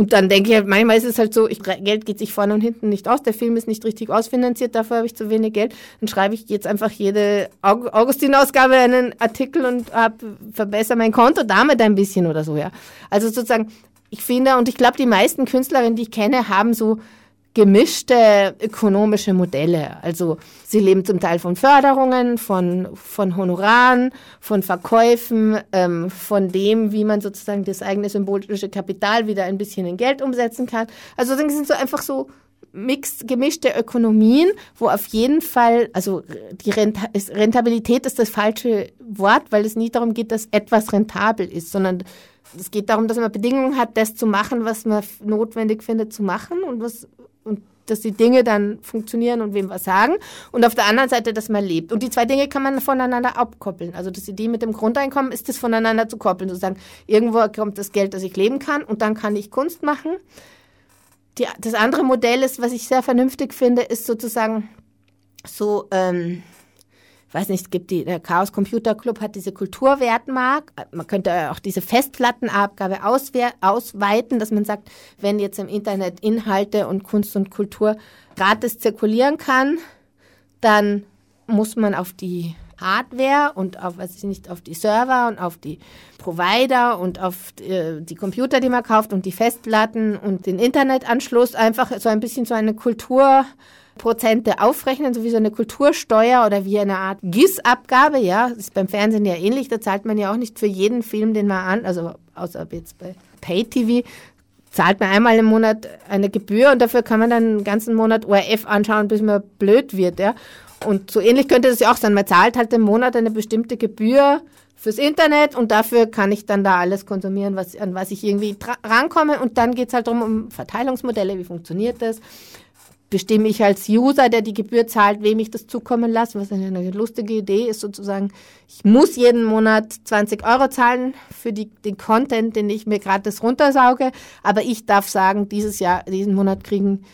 Und dann denke ich, manchmal ist es halt so, ich, Geld geht sich vorne und hinten nicht aus, der Film ist nicht richtig ausfinanziert, dafür habe ich zu wenig Geld. Dann schreibe ich jetzt einfach jede Augustin-Ausgabe einen Artikel und hab, verbessere mein Konto damit ein bisschen oder so, ja. Also sozusagen, ich finde, und ich glaube, die meisten Künstlerinnen, die ich kenne, haben so gemischte ökonomische Modelle. Also sie leben zum Teil von Förderungen, von, von Honoraren, von Verkäufen, ähm, von dem, wie man sozusagen das eigene symbolische Kapital wieder ein bisschen in Geld umsetzen kann. Also das sind so einfach so mixed, gemischte Ökonomien, wo auf jeden Fall, also die Rentabilität ist das falsche Wort, weil es nicht darum geht, dass etwas rentabel ist, sondern es geht darum, dass man Bedingungen hat, das zu machen, was man notwendig findet zu machen und was und dass die Dinge dann funktionieren und wem was sagen. Und auf der anderen Seite, dass man lebt. Und die zwei Dinge kann man voneinander abkoppeln. Also das Idee mit dem Grundeinkommen ist es voneinander zu koppeln. Sozusagen, irgendwo kommt das Geld, dass ich leben kann und dann kann ich Kunst machen. Die, das andere Modell ist, was ich sehr vernünftig finde, ist sozusagen so, ähm, weiß nicht, gibt die, der Chaos Computer Club hat diese Kulturwertmark. Man könnte auch diese Festplattenabgabe ausweiten, dass man sagt, wenn jetzt im Internet Inhalte und Kunst und Kultur gratis zirkulieren kann, dann muss man auf die Hardware und auf, weiß ich nicht, auf die Server und auf die Provider und auf die, äh, die Computer, die man kauft und die Festplatten und den Internetanschluss einfach so ein bisschen so eine Kultur Prozente aufrechnen, so wie so eine Kultursteuer oder wie eine Art GIS-Abgabe, ja, das ist beim Fernsehen ja ähnlich, da zahlt man ja auch nicht für jeden Film, den man an, also außer jetzt bei Pay-TV, zahlt man einmal im Monat eine Gebühr und dafür kann man dann einen ganzen Monat ORF anschauen, bis man blöd wird, ja. Und so ähnlich könnte das ja auch sein. Man zahlt halt im Monat eine bestimmte Gebühr fürs Internet und dafür kann ich dann da alles konsumieren, was, an was ich irgendwie rankomme. Und dann geht es halt darum, um Verteilungsmodelle, wie funktioniert das? Bestimme ich als User, der die Gebühr zahlt, wem ich das zukommen lasse, was eine lustige Idee ist sozusagen. Ich muss jeden Monat 20 Euro zahlen für die, den Content, den ich mir gratis runtersauge, aber ich darf sagen, dieses Jahr, diesen Monat kriegen,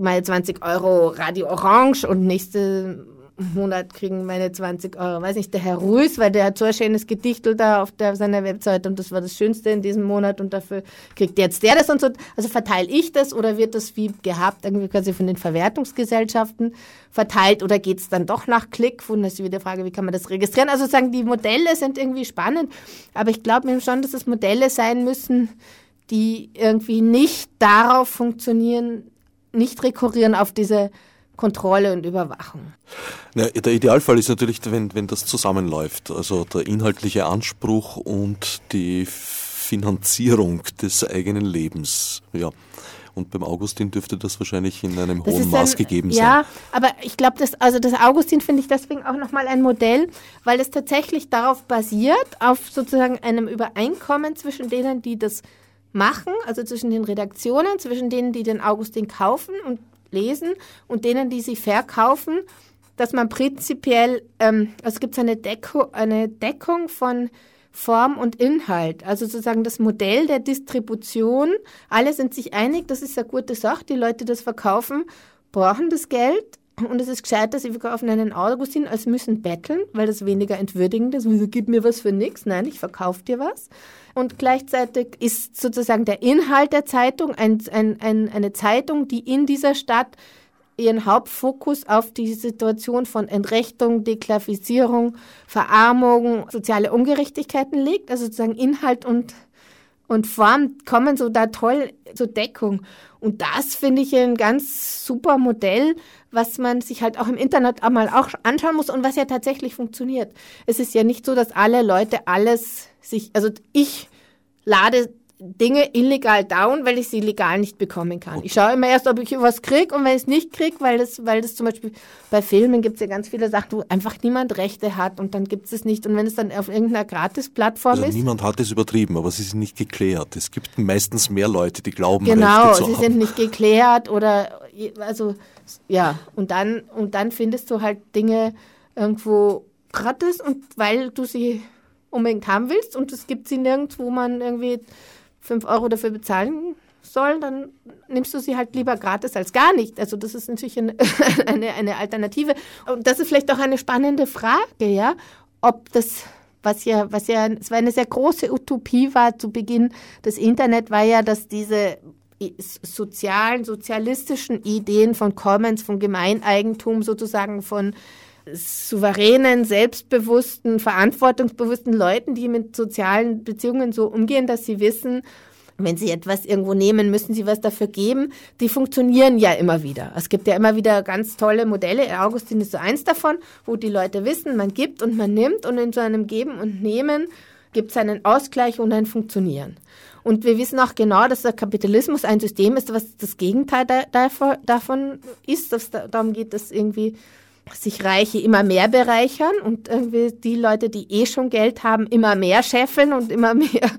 meine 20 Euro Radio Orange und nächste Monat kriegen meine 20 Euro. Weiß nicht, der Herr Ruiz, weil der hat so ein schönes Gedichtel da auf der, seiner Webseite und das war das Schönste in diesem Monat und dafür kriegt jetzt der das und so. Also verteile ich das oder wird das wie gehabt irgendwie quasi von den Verwertungsgesellschaften verteilt oder geht es dann doch nach Klick? Und das ist wieder die Frage, wie kann man das registrieren? Also sagen, die Modelle sind irgendwie spannend, aber ich glaube mir schon, dass es Modelle sein müssen, die irgendwie nicht darauf funktionieren, nicht rekurrieren auf diese Kontrolle und Überwachung. Ja, der Idealfall ist natürlich, wenn, wenn das zusammenläuft, also der inhaltliche Anspruch und die Finanzierung des eigenen Lebens. Ja. Und beim Augustin dürfte das wahrscheinlich in einem das hohen Maß ein, gegeben sein. Ja, aber ich glaube, das, also das Augustin finde ich deswegen auch nochmal ein Modell, weil es tatsächlich darauf basiert, auf sozusagen einem Übereinkommen zwischen denen, die das machen, also zwischen den Redaktionen, zwischen denen, die den Augustin kaufen und lesen und denen, die sie verkaufen, dass man prinzipiell, ähm, also es gibt eine, Deko, eine Deckung von Form und Inhalt, also sozusagen das Modell der Distribution. Alle sind sich einig, das ist eine gute Sache. Die Leute, die das verkaufen, brauchen das Geld. Und es ist gescheiter, sie verkaufen einen Augustin, als müssen betteln, weil das weniger entwürdigend ist. Wieso gib mir was für nichts? Nein, ich verkaufe dir was. Und gleichzeitig ist sozusagen der Inhalt der Zeitung ein, ein, ein, eine Zeitung, die in dieser Stadt ihren Hauptfokus auf die Situation von Entrechtung, Deklassifizierung, Verarmung, soziale Ungerechtigkeiten legt. Also sozusagen Inhalt und, und Form kommen so da toll zur Deckung. Und das finde ich ein ganz super Modell, was man sich halt auch im Internet einmal auch anschauen muss und was ja tatsächlich funktioniert. Es ist ja nicht so, dass alle Leute alles sich, also ich lade Dinge illegal down, weil ich sie legal nicht bekommen kann. Ich schaue immer erst, ob ich was kriege und wenn ich es nicht kriege, weil das, weil das zum Beispiel bei Filmen gibt es ja ganz viele Sachen, wo einfach niemand Rechte hat und dann gibt es es nicht. Und wenn es dann auf irgendeiner Gratis-Plattform also ist. Niemand hat es übertrieben, aber es ist nicht geklärt. Es gibt meistens mehr Leute, die glauben, genau, Rechte zu sie haben. sind nicht geklärt oder also ja, und dann, und dann findest du halt Dinge irgendwo gratis und weil du sie unbedingt haben willst und es gibt sie nirgends, wo man irgendwie 5 Euro dafür bezahlen soll, dann nimmst du sie halt lieber gratis als gar nicht. Also das ist natürlich eine, eine, eine Alternative. Und das ist vielleicht auch eine spannende Frage, ja, ob das was ja, was ja, es war eine sehr große Utopie war zu Beginn des Internet, war ja, dass diese sozialen, sozialistischen Ideen von Commons, von Gemeineigentum sozusagen, von souveränen, selbstbewussten, verantwortungsbewussten Leuten, die mit sozialen Beziehungen so umgehen, dass sie wissen, wenn sie etwas irgendwo nehmen, müssen sie was dafür geben. Die funktionieren ja immer wieder. Es gibt ja immer wieder ganz tolle Modelle. Augustin ist so eins davon, wo die Leute wissen, man gibt und man nimmt und in so einem Geben und Nehmen gibt es einen Ausgleich und ein Funktionieren. Und wir wissen auch genau, dass der Kapitalismus ein System ist, was das Gegenteil davon ist. Dass darum geht, dass irgendwie sich Reiche immer mehr bereichern und irgendwie die Leute, die eh schon Geld haben, immer mehr scheffeln und immer mehr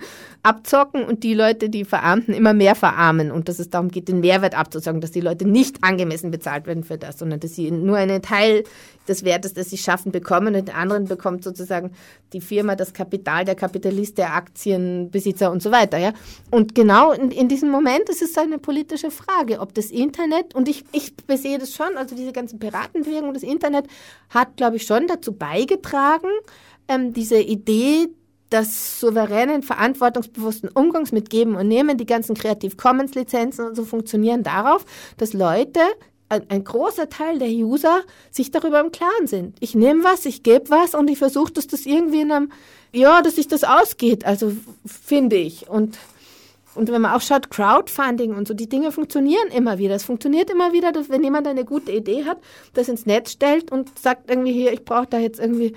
abzocken und die Leute, die Verarmten, immer mehr verarmen und dass es darum geht, den Mehrwert abzuzocken, dass die Leute nicht angemessen bezahlt werden für das, sondern dass sie nur einen Teil des Wertes, das sie schaffen, bekommen und den anderen bekommt sozusagen die Firma, das Kapital, der Kapitalist, der Aktienbesitzer und so weiter. Ja? Und genau in, in diesem Moment ist es eine politische Frage, ob das Internet, und ich, ich sehe das schon, also diese ganzen Piratenbewegungen, das Internet hat, glaube ich, schon dazu beigetragen, ähm, diese Idee, des souveränen, verantwortungsbewussten Umgangs mit Geben und Nehmen, die ganzen Creative Commons Lizenzen und so funktionieren darauf, dass Leute, ein, ein großer Teil der User sich darüber im Klaren sind. Ich nehme was, ich gebe was und ich versuche, dass das irgendwie in einem, ja, dass sich das ausgeht, also finde ich. Und und wenn man auch schaut, Crowdfunding und so, die Dinge funktionieren immer wieder. Es funktioniert immer wieder, dass wenn jemand eine gute Idee hat, das ins Netz stellt und sagt irgendwie hier, ich brauche da jetzt irgendwie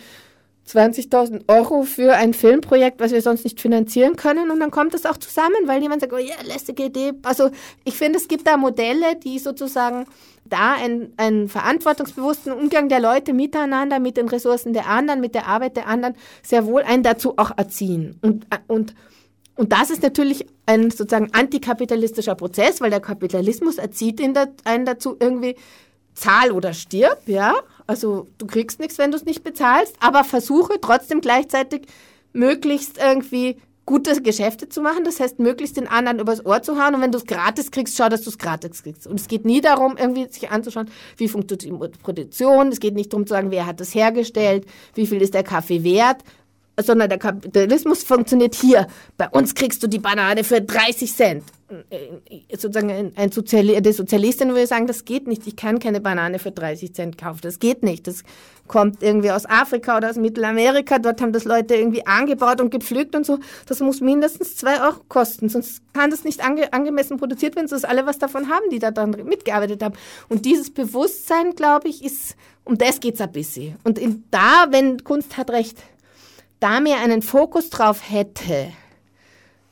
20.000 Euro für ein Filmprojekt, was wir sonst nicht finanzieren können. Und dann kommt es auch zusammen, weil jemand sagt, oh ja, lästige Idee. Also ich finde, es gibt da Modelle, die sozusagen da einen, verantwortungsbewussten Umgang der Leute miteinander, mit den Ressourcen der anderen, mit der Arbeit der anderen, sehr wohl einen dazu auch erziehen. Und, und, und das ist natürlich ein sozusagen antikapitalistischer Prozess, weil der Kapitalismus erzieht einen dazu irgendwie, zahl oder stirb, ja. Also du kriegst nichts, wenn du es nicht bezahlst, aber versuche trotzdem gleichzeitig möglichst irgendwie gute Geschäfte zu machen. Das heißt, möglichst den anderen übers Ohr zu hauen. Und wenn du es gratis kriegst, schau, dass du es gratis kriegst. Und es geht nie darum, irgendwie sich anzuschauen, wie funktioniert die Produktion. Es geht nicht darum zu sagen, wer hat das hergestellt, wie viel ist der Kaffee wert, sondern der Kapitalismus funktioniert hier. Bei uns kriegst du die Banane für 30 Cent. Sozusagen ein Soziali die Sozialistin würde sagen, das geht nicht. Ich kann keine Banane für 30 Cent kaufen. Das geht nicht. Das kommt irgendwie aus Afrika oder aus Mittelamerika. Dort haben das Leute irgendwie angebaut und gepflückt und so. Das muss mindestens zwei Euro kosten. Sonst kann das nicht ange angemessen produziert werden, sonst alle was davon haben, die da dann mitgearbeitet haben. Und dieses Bewusstsein, glaube ich, ist, um das geht's ein bisschen. Und in, da, wenn Kunst hat recht, da mehr einen Fokus drauf hätte,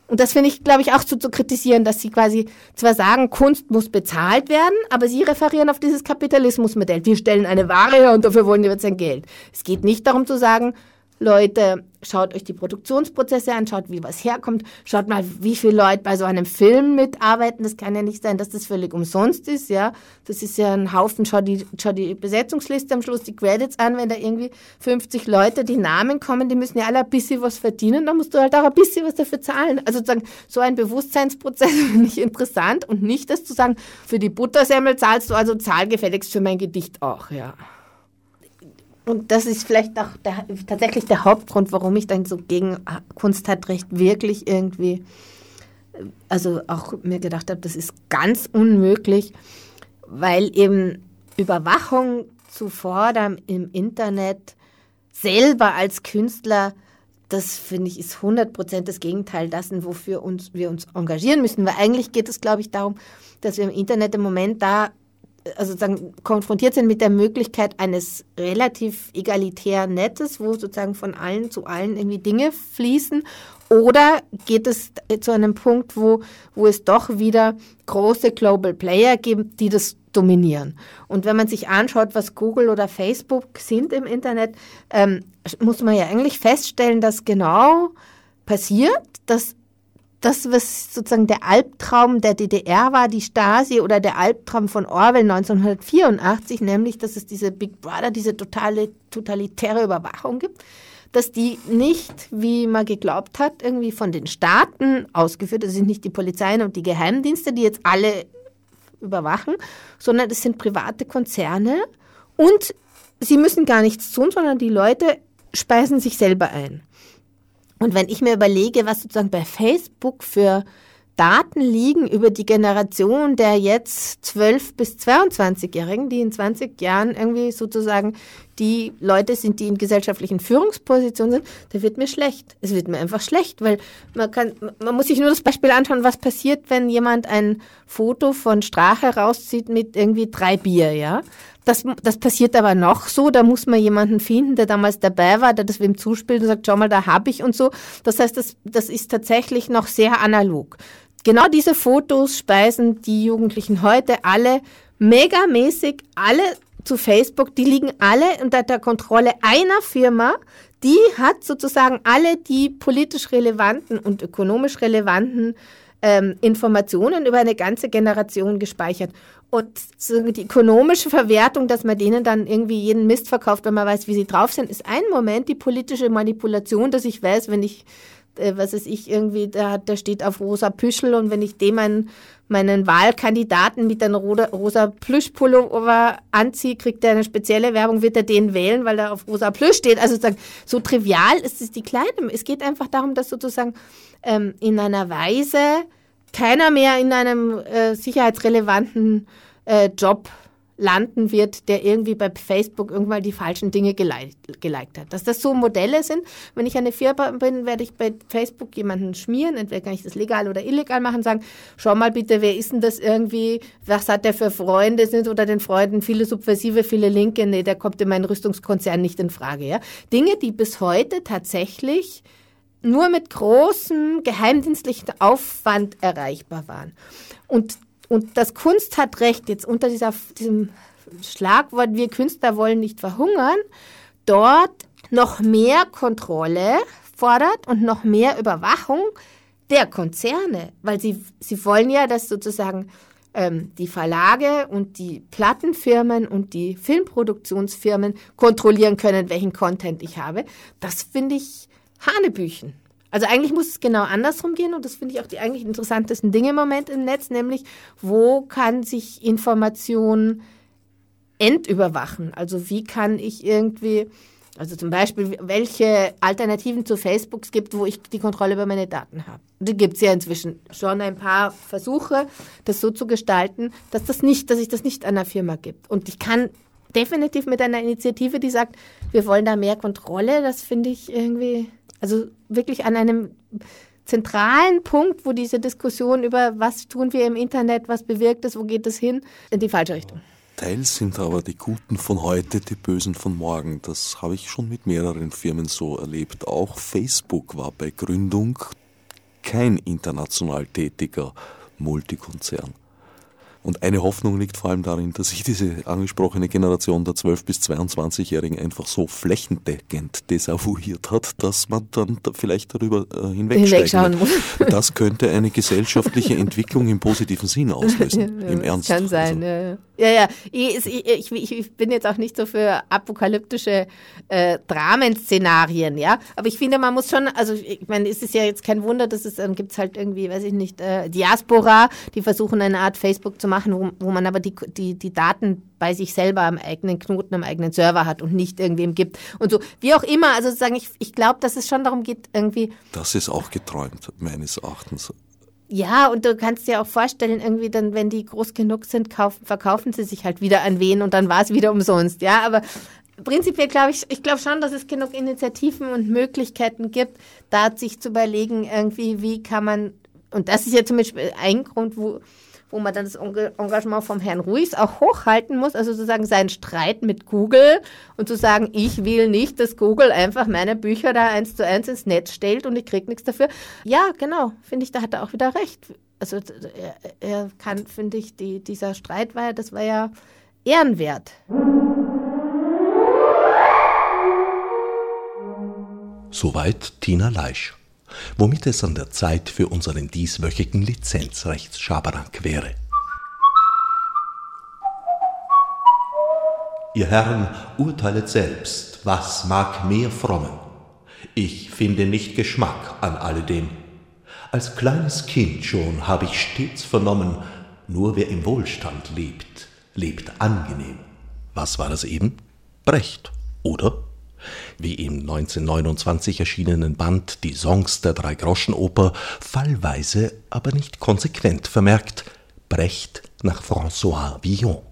und das finde ich, glaube ich, auch zu, zu kritisieren, dass sie quasi zwar sagen, Kunst muss bezahlt werden, aber sie referieren auf dieses Kapitalismusmodell. Wir stellen eine Ware her und dafür wollen wir jetzt ein Geld. Es geht nicht darum zu sagen, Leute, schaut euch die Produktionsprozesse an, schaut, wie was herkommt, schaut mal, wie viele Leute bei so einem Film mitarbeiten. Das kann ja nicht sein, dass das völlig umsonst ist, ja. Das ist ja ein Haufen, schau die, schau die Besetzungsliste am Schluss, die Credits an, wenn da irgendwie 50 Leute die Namen kommen, die müssen ja alle ein bisschen was verdienen, dann musst du halt auch ein bisschen was dafür zahlen. Also sozusagen, so ein Bewusstseinsprozess finde ich interessant und nicht das zu sagen, für die Buttersemmel zahlst du also zahlgefälligst für mein Gedicht auch, ja. Und das ist vielleicht auch der, tatsächlich der Hauptgrund, warum ich dann so gegen Kunst hat Recht wirklich irgendwie, also auch mir gedacht habe, das ist ganz unmöglich, weil eben Überwachung zu fordern im Internet selber als Künstler, das finde ich ist 100% das Gegenteil dessen, wofür uns, wir uns engagieren müssen. Weil eigentlich geht es, glaube ich, darum, dass wir im Internet im Moment da also sozusagen konfrontiert sind mit der Möglichkeit eines relativ egalitären Netzes, wo sozusagen von allen zu allen irgendwie Dinge fließen? Oder geht es zu einem Punkt, wo, wo es doch wieder große Global Player gibt, die das dominieren? Und wenn man sich anschaut, was Google oder Facebook sind im Internet, ähm, muss man ja eigentlich feststellen, dass genau passiert, dass das, was sozusagen der Albtraum der DDR war, die Stasi oder der Albtraum von Orwell 1984, nämlich, dass es diese Big Brother, diese totale, totalitäre Überwachung gibt, dass die nicht, wie man geglaubt hat, irgendwie von den Staaten ausgeführt, das sind nicht die Polizeien und die Geheimdienste, die jetzt alle überwachen, sondern es sind private Konzerne und sie müssen gar nichts tun, sondern die Leute speisen sich selber ein. Und wenn ich mir überlege, was sozusagen bei Facebook für Daten liegen über die Generation der jetzt 12 bis 22-Jährigen, die in 20 Jahren irgendwie sozusagen die Leute sind, die in gesellschaftlichen Führungspositionen sind, da wird mir schlecht. Es wird mir einfach schlecht, weil man kann, man muss sich nur das Beispiel anschauen, was passiert, wenn jemand ein Foto von Strache rauszieht mit irgendwie drei Bier, ja. Das, das passiert aber noch so, da muss man jemanden finden, der damals dabei war, der das wem zuspielt und sagt, schau mal, da habe ich und so. Das heißt, das, das ist tatsächlich noch sehr analog. Genau diese Fotos speisen die Jugendlichen heute alle megamäßig, alle zu Facebook, die liegen alle unter der Kontrolle einer Firma, die hat sozusagen alle die politisch relevanten und ökonomisch relevanten ähm, Informationen über eine ganze Generation gespeichert. Und die ökonomische Verwertung, dass man denen dann irgendwie jeden Mist verkauft, wenn man weiß, wie sie drauf sind, ist ein Moment. Die politische Manipulation, dass ich weiß, wenn ich äh, was ist ich irgendwie, da, da steht auf rosa Püschel und wenn ich dem meinen, meinen Wahlkandidaten mit einem rosa Plüschpullover anziehe, kriegt er eine spezielle Werbung, wird er den wählen, weil er auf rosa Plüsch steht. Also sozusagen, so trivial ist es die Kleine. Es geht einfach darum, dass sozusagen ähm, in einer Weise keiner mehr in einem äh, sicherheitsrelevanten äh, Job landen wird, der irgendwie bei Facebook irgendwann die falschen Dinge geliked, hat. Dass das so Modelle sind. Wenn ich eine Firma bin, werde ich bei Facebook jemanden schmieren. Entweder kann ich das legal oder illegal machen, sagen, schau mal bitte, wer ist denn das irgendwie? Was hat der für Freunde? Sind unter den Freunden viele Subversive, viele Linke? Nee, der kommt in meinen Rüstungskonzern nicht in Frage. Ja? Dinge, die bis heute tatsächlich nur mit großem geheimdienstlichen Aufwand erreichbar waren. Und und das Kunst hat recht, jetzt unter dieser, diesem Schlagwort, wir Künstler wollen nicht verhungern, dort noch mehr Kontrolle fordert und noch mehr Überwachung der Konzerne, weil sie, sie wollen ja, dass sozusagen ähm, die Verlage und die Plattenfirmen und die Filmproduktionsfirmen kontrollieren können, welchen Content ich habe. Das finde ich Hanebüchen. Also eigentlich muss es genau andersrum gehen und das finde ich auch die eigentlich interessantesten Dinge im Moment im Netz, nämlich wo kann sich Information entüberwachen? Also wie kann ich irgendwie, also zum Beispiel, welche Alternativen zu Facebook es gibt, wo ich die Kontrolle über meine Daten habe. Die gibt es ja inzwischen schon ein paar Versuche, das so zu gestalten, dass das nicht, dass ich das nicht an einer Firma gibt. Und ich kann definitiv mit einer Initiative, die sagt, wir wollen da mehr Kontrolle, das finde ich irgendwie also wirklich an einem zentralen Punkt, wo diese Diskussion über was tun wir im Internet, was bewirkt es, wo geht es hin, in die falsche Richtung. Teils sind aber die Guten von heute die Bösen von morgen. Das habe ich schon mit mehreren Firmen so erlebt. Auch Facebook war bei Gründung kein international tätiger Multikonzern. Und eine Hoffnung liegt vor allem darin, dass sich diese angesprochene Generation der 12- bis 22-Jährigen einfach so flächendeckend desavouiert hat, dass man dann vielleicht darüber äh, hinwegschauen muss. Das könnte eine gesellschaftliche Entwicklung im positiven Sinn auslösen. Ja, Im Ernst. Kann sein, also. ja. Ja, ja. Ich, ich, ich, bin jetzt auch nicht so für apokalyptische äh, Dramenszenarien, ja. Aber ich finde, man muss schon, also ich meine, es ist ja jetzt kein Wunder, dass es, dann gibt es halt irgendwie, weiß ich nicht, äh, Diaspora, die versuchen eine Art Facebook zu machen, wo, wo man aber die, die, die Daten bei sich selber am eigenen Knoten, am eigenen Server hat und nicht irgendwem gibt. Und so, wie auch immer, also sozusagen, ich, ich glaube, dass es schon darum geht, irgendwie. Das ist auch geträumt, meines Erachtens. Ja, und du kannst dir auch vorstellen, irgendwie dann, wenn die groß genug sind, kaufen, verkaufen sie sich halt wieder an wen und dann war es wieder umsonst. Ja, aber prinzipiell glaube ich, ich glaube schon, dass es genug Initiativen und Möglichkeiten gibt, da sich zu überlegen, irgendwie, wie kann man, und das ist ja zum Beispiel ein Grund, wo wo man dann das Engagement vom Herrn Ruiz auch hochhalten muss, also sozusagen seinen Streit mit Google und zu sagen, ich will nicht, dass Google einfach meine Bücher da eins zu eins ins Netz stellt und ich kriege nichts dafür. Ja, genau, finde ich, da hat er auch wieder recht. Also er, er kann, finde ich, die, dieser Streit war ja, das war ja ehrenwert. Soweit Tina Leisch. Womit es an der Zeit für unseren dieswöchigen Lizenzrechtsschabernack wäre. Ihr Herren urteilet selbst, was mag mehr frommen. Ich finde nicht Geschmack an alledem. Als kleines Kind schon habe ich stets vernommen, nur wer im Wohlstand lebt, lebt angenehm. Was war das eben? Brecht, oder? Wie im 1929 erschienenen Band Die Songs der Dreigroschenoper fallweise, aber nicht konsequent vermerkt, Brecht nach François Villon.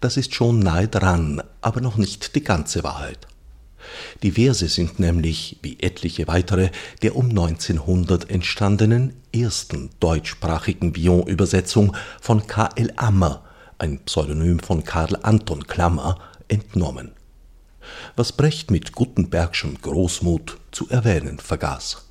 Das ist schon nahe dran, aber noch nicht die ganze Wahrheit. Die Verse sind nämlich, wie etliche weitere, der um 1900 entstandenen ersten deutschsprachigen Villon-Übersetzung von K. L. Ammer, ein Pseudonym von Karl Anton Klammer, entnommen. Was Brecht mit Gutenbergschem Großmut zu erwähnen vergaß.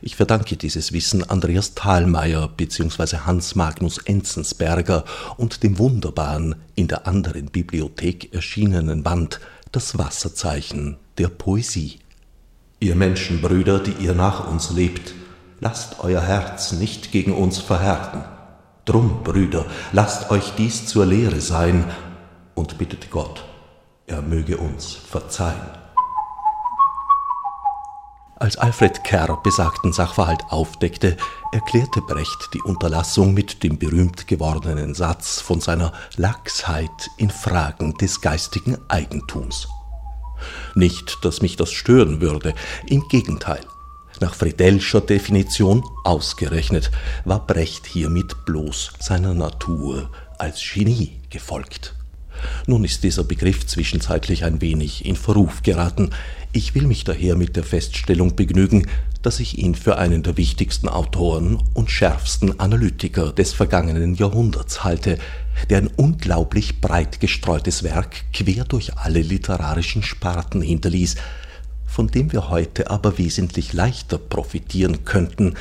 Ich verdanke dieses Wissen Andreas Thalmeier bzw. Hans Magnus Enzensberger und dem wunderbaren, in der anderen Bibliothek erschienenen Band Das Wasserzeichen der Poesie. Ihr Menschenbrüder, die ihr nach uns lebt, lasst euer Herz nicht gegen uns verhärten. Drum, Brüder, lasst euch dies zur Lehre sein und bittet Gott, er möge uns verzeihen. Als Alfred Kerr besagten Sachverhalt aufdeckte, erklärte Brecht die Unterlassung mit dem berühmt gewordenen Satz von seiner Lachsheit in Fragen des geistigen Eigentums. Nicht, dass mich das stören würde, im Gegenteil. Nach Friedelscher Definition ausgerechnet war Brecht hiermit bloß seiner Natur als Genie gefolgt. Nun ist dieser Begriff zwischenzeitlich ein wenig in Verruf geraten. Ich will mich daher mit der Feststellung begnügen, dass ich ihn für einen der wichtigsten Autoren und schärfsten Analytiker des vergangenen Jahrhunderts halte, der ein unglaublich breit gestreutes Werk quer durch alle literarischen Sparten hinterließ, von dem wir heute aber wesentlich leichter profitieren könnten,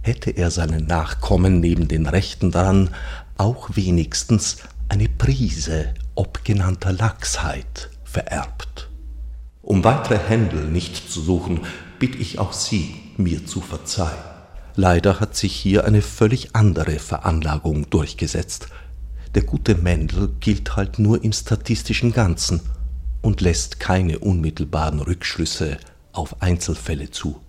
hätte er seinen Nachkommen neben den Rechten daran auch wenigstens eine Prise obgenannter Lachsheit vererbt. Um weitere Händel nicht zu suchen, bitt ich auch Sie, mir zu verzeihen. Leider hat sich hier eine völlig andere Veranlagung durchgesetzt. Der gute Mendel gilt halt nur im statistischen Ganzen und lässt keine unmittelbaren Rückschlüsse auf Einzelfälle zu.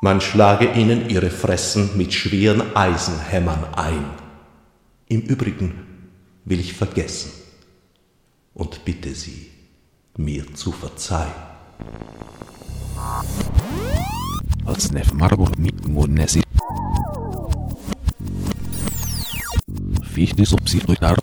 Man schlage ihnen ihre Fressen mit schweren Eisenhämmern ein. Im Übrigen will ich vergessen und bitte Sie, mir zu verzeihen. Als Nef Margot mit Monesi. Fichte subsidiar